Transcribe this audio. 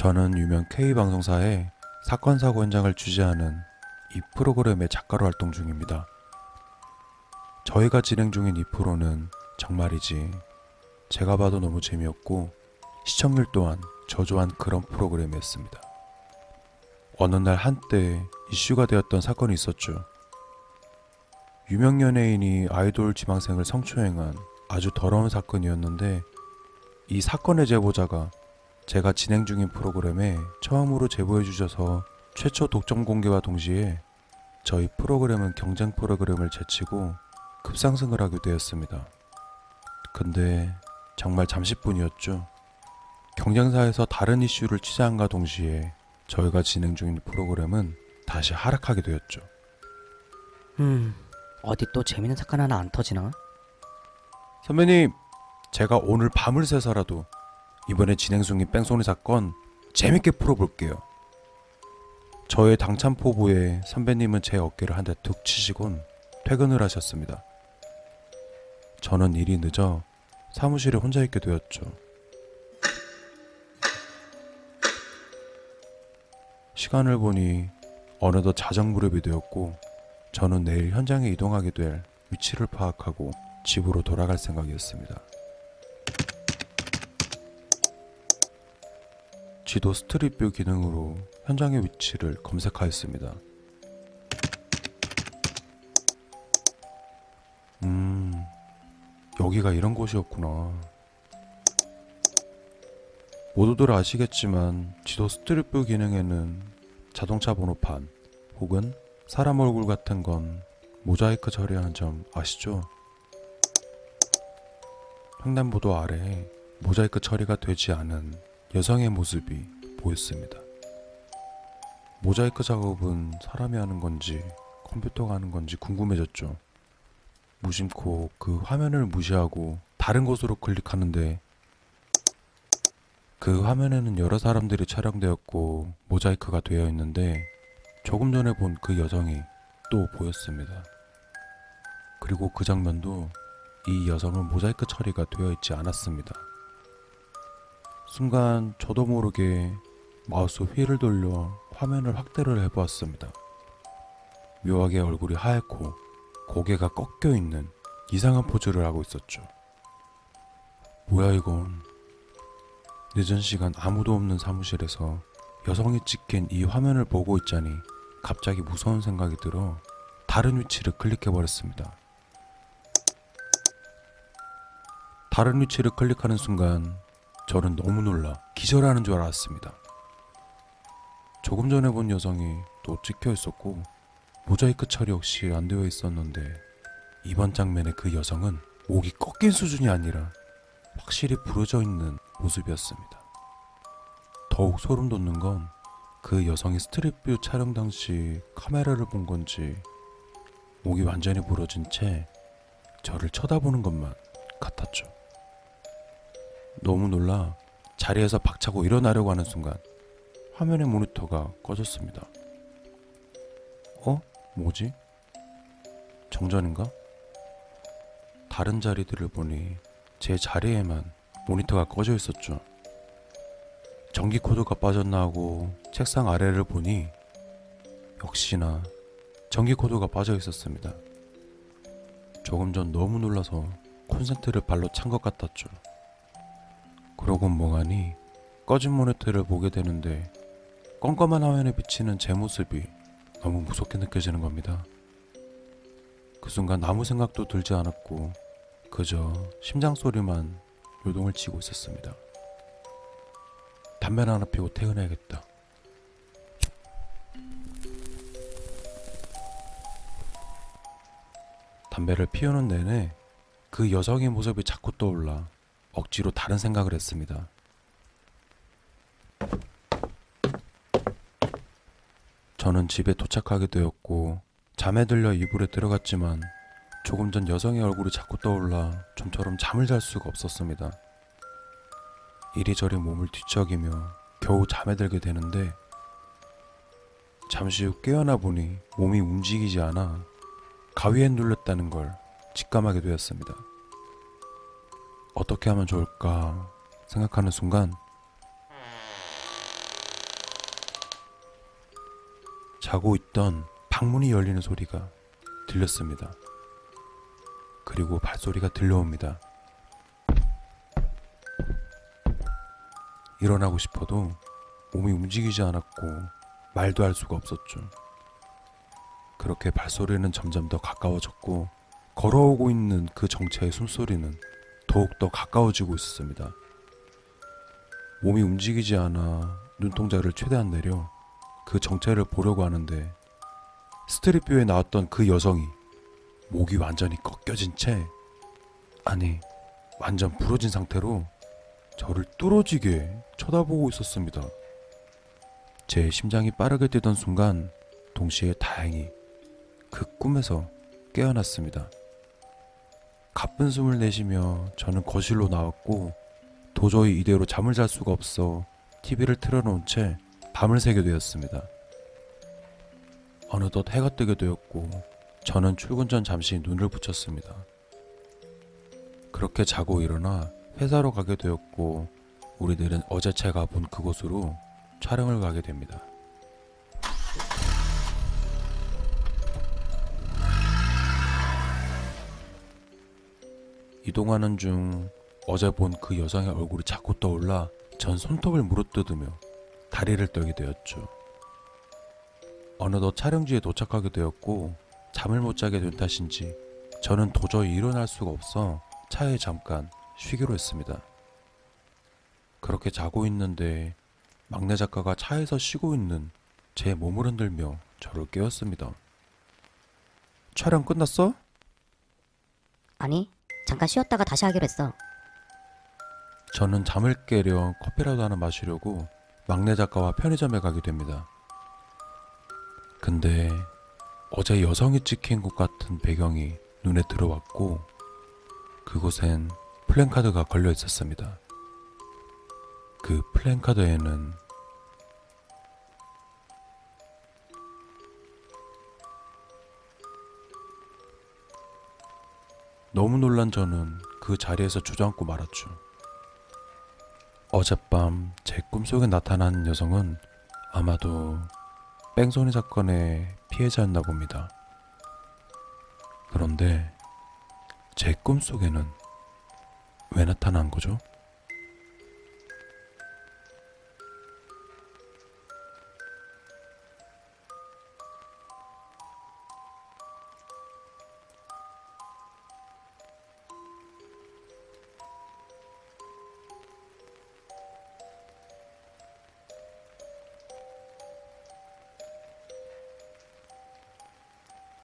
저는 유명 K방송사의 사건 사고 현장을 취재하는 이 프로그램의 작가로 활동 중입니다. 저희가 진행 중인 이 프로는 정말이지 제가 봐도 너무 재미없고 시청률 또한 저조한 그런 프로그램이었습니다. 어느 날 한때 이슈가 되었던 사건이 있었죠. 유명 연예인이 아이돌 지망생을 성추행한 아주 더러운 사건이었는데 이 사건의 제보자가 제가 진행 중인 프로그램에 처음으로 제보해 주셔서 최초 독점 공개와 동시에 저희 프로그램은 경쟁 프로그램을 제치고 급상승을 하게 되었습니다. 근데 정말 잠시뿐이었죠. 경쟁사에서 다른 이슈를 취재한과 동시에 저희가 진행 중인 프로그램은 다시 하락하게 되었죠. 음, 어디 또 재밌는 사건 하나 안 터지나? 선배님, 제가 오늘 밤을 새서라도 이번에 진행 중인 뺑소니 사건 재밌게 풀어볼게요. 저의 당찬 포부에 선배님은 제 어깨를 한 대 툭 치시곤 퇴근을 하셨습니다. 저는 일이 늦어 사무실에 혼자 있게 되었죠. 시간을 보니 어느덧 자정 무렵이 되었고 저는 내일 현장에 이동하게 될 위치를 파악하고 집으로 돌아갈 생각이었습니다. 지도 street view 기능으로 현장의 위치를 검색하였습니다. 음, 여기가 이런 곳이었구나. 모두들 아시겠지만 지도 street view 기능에는 자동차 번호판 혹은 사람 얼굴 같은 건 모자이크 처리하는 점 아시죠? 횡단보도 아래에 모자이크 처리가 되지 않은 여성의 모습이 보였습니다. 모자이크 작업은 사람이 하는 건지 컴퓨터가 하는 건지 궁금해졌죠. 무심코 그 화면을 무시하고 다른 곳으로 클릭하는데 그 화면에는 여러 사람들이 촬영되었고 모자이크가 되어 있는데 조금 전에 본 그 여성이 또 보였습니다. 그리고 그 장면도 이 여성은 모자이크 처리가 되어 있지 않았습니다. 순간 저도 모르게 마우스 휠을 돌려 화면을 확대를 해보았습니다. 묘하게 얼굴이 하얗고 고개가 꺾여 있는 이상한 포즈를 하고 있었죠. 뭐야 이건? 늦은 시간 아무도 없는 사무실에서 여성이 찍힌 이 화면을 보고 있자니 갑자기 무서운 생각이 들어 다른 위치를 클릭해버렸습니다. 다른 위치를 클릭하는 순간 저는 너무 놀라 기절하는 줄 알았습니다. 조금 전에 본 여성이 또 찍혀 있었고 모자이크 처리 역시 안 되어 있었는데 이번 장면의 그 여성은 목이 꺾인 수준이 아니라 확실히 부러져 있는 모습이었습니다. 더욱 소름 돋는 건 그 여성이 스트릿뷰 촬영 당시 카메라를 본 건지 목이 완전히 부러진 채 저를 쳐다보는 것만 같았죠. 너무 놀라 자리에서 박차고 일어나려고 하는 순간 화면의 모니터가 꺼졌습니다. 어? 뭐지? 정전인가? 다른 자리들을 보니 제 자리에만 모니터가 꺼져 있었죠. 전기 코드가 빠졌나 하고 책상 아래를 보니 역시나 전기 코드가 빠져 있었습니다. 조금 전 너무 놀라서 콘센트를 발로 찬 것 같았죠. 그러곤 멍하니 꺼진 모니터를 보게 되는데 껌껌한 화면에 비치는 제 모습이 너무 무섭게 느껴지는 겁니다. 그 순간 아무 생각도 들지 않았고 그저 심장 소리만 요동을 치고 있었습니다. 담배 하나 피고 퇴근해야겠다. 담배를 피우는 내내 그 여성의 모습이 자꾸 떠올라 억지로 다른 생각을 했습니다. 저는 집에 도착하게 되었고 잠에 들려 이불에 들어갔지만 조금 전 여성의 얼굴이 자꾸 떠올라 좀처럼 잠을 잘 수가 없었습니다. 이리저리 몸을 뒤척이며 겨우 잠에 들게 되는데 잠시 후 깨어나 보니 몸이 움직이지 않아 가위에 눌렸다는 걸 직감하게 되었습니다. 어떻게 하면 좋을까 생각하는 순간 자고 있던 방문이 열리는 소리가 들렸습니다. 그리고 발소리가 들려옵니다. 일어나고 싶어도 몸이 움직이지 않았고 말도 할 수가 없었죠. 그렇게 발소리는 점점 더 가까워졌고 걸어오고 있는 그 정체의 숨소리는 더욱더 가까워지고 있었습니다. 몸이 움직이지 않아 눈동자를 최대한 내려 그 정체를 보려고 하는데 스트릿뷰에 나왔던 그 여성이 목이 완전히 꺾여진 채 아니 완전 부러진 상태로 저를 뚫어지게 쳐다보고 있었습니다. 제 심장이 빠르게 뛰던 순간 동시에 다행히 그 꿈에서 깨어났습니다. 가쁜 숨을 내쉬며 저는 거실로 나왔고 도저히 이대로 잠을 잘 수가 없어 TV를 틀어놓은 채 밤을 새게 되었습니다. 어느덧 해가 뜨게 되었고 저는 출근 전 잠시 눈을 붙였습니다. 그렇게 자고 일어나 회사로 가게 되었고 우리들은 어제 제가 본 그곳으로 촬영을 가게 됩니다. 이동하는 중 어제 본 그 여성의 얼굴이 자꾸 떠올라 전 손톱을 물어뜯으며 다리를 떨게 되었죠. 어느덧 촬영지에 도착하게 되었고 잠을 못 자게 된 탓인지 저는 도저히 일어날 수가 없어 차에 잠깐 쉬기로 했습니다. 그렇게 자고 있는데 막내 작가가 차에서 쉬고 있는 제 몸을 흔들며 저를 깨웠습니다. 촬영 끝났어? 아니, 잠깐 쉬었다가 다시 하기로 했어. 저는 잠을 깨려 커피라도 하나 마시려고 막내 작가와 편의점에 가게 됩니다. 근데 어제 여성이 찍힌 곳 같은 배경이 눈에 들어왔고 그곳엔 플랜카드가 걸려 있었습니다. 그 플랜카드에는 너무 놀란 저는 그 자리에서 주저앉고 말았죠. 어젯밤 제 꿈속에 나타난 여성은 아마도 뺑소니 사건의 피해자였나 봅니다. 그런데 제 꿈속에는 왜 나타난 거죠?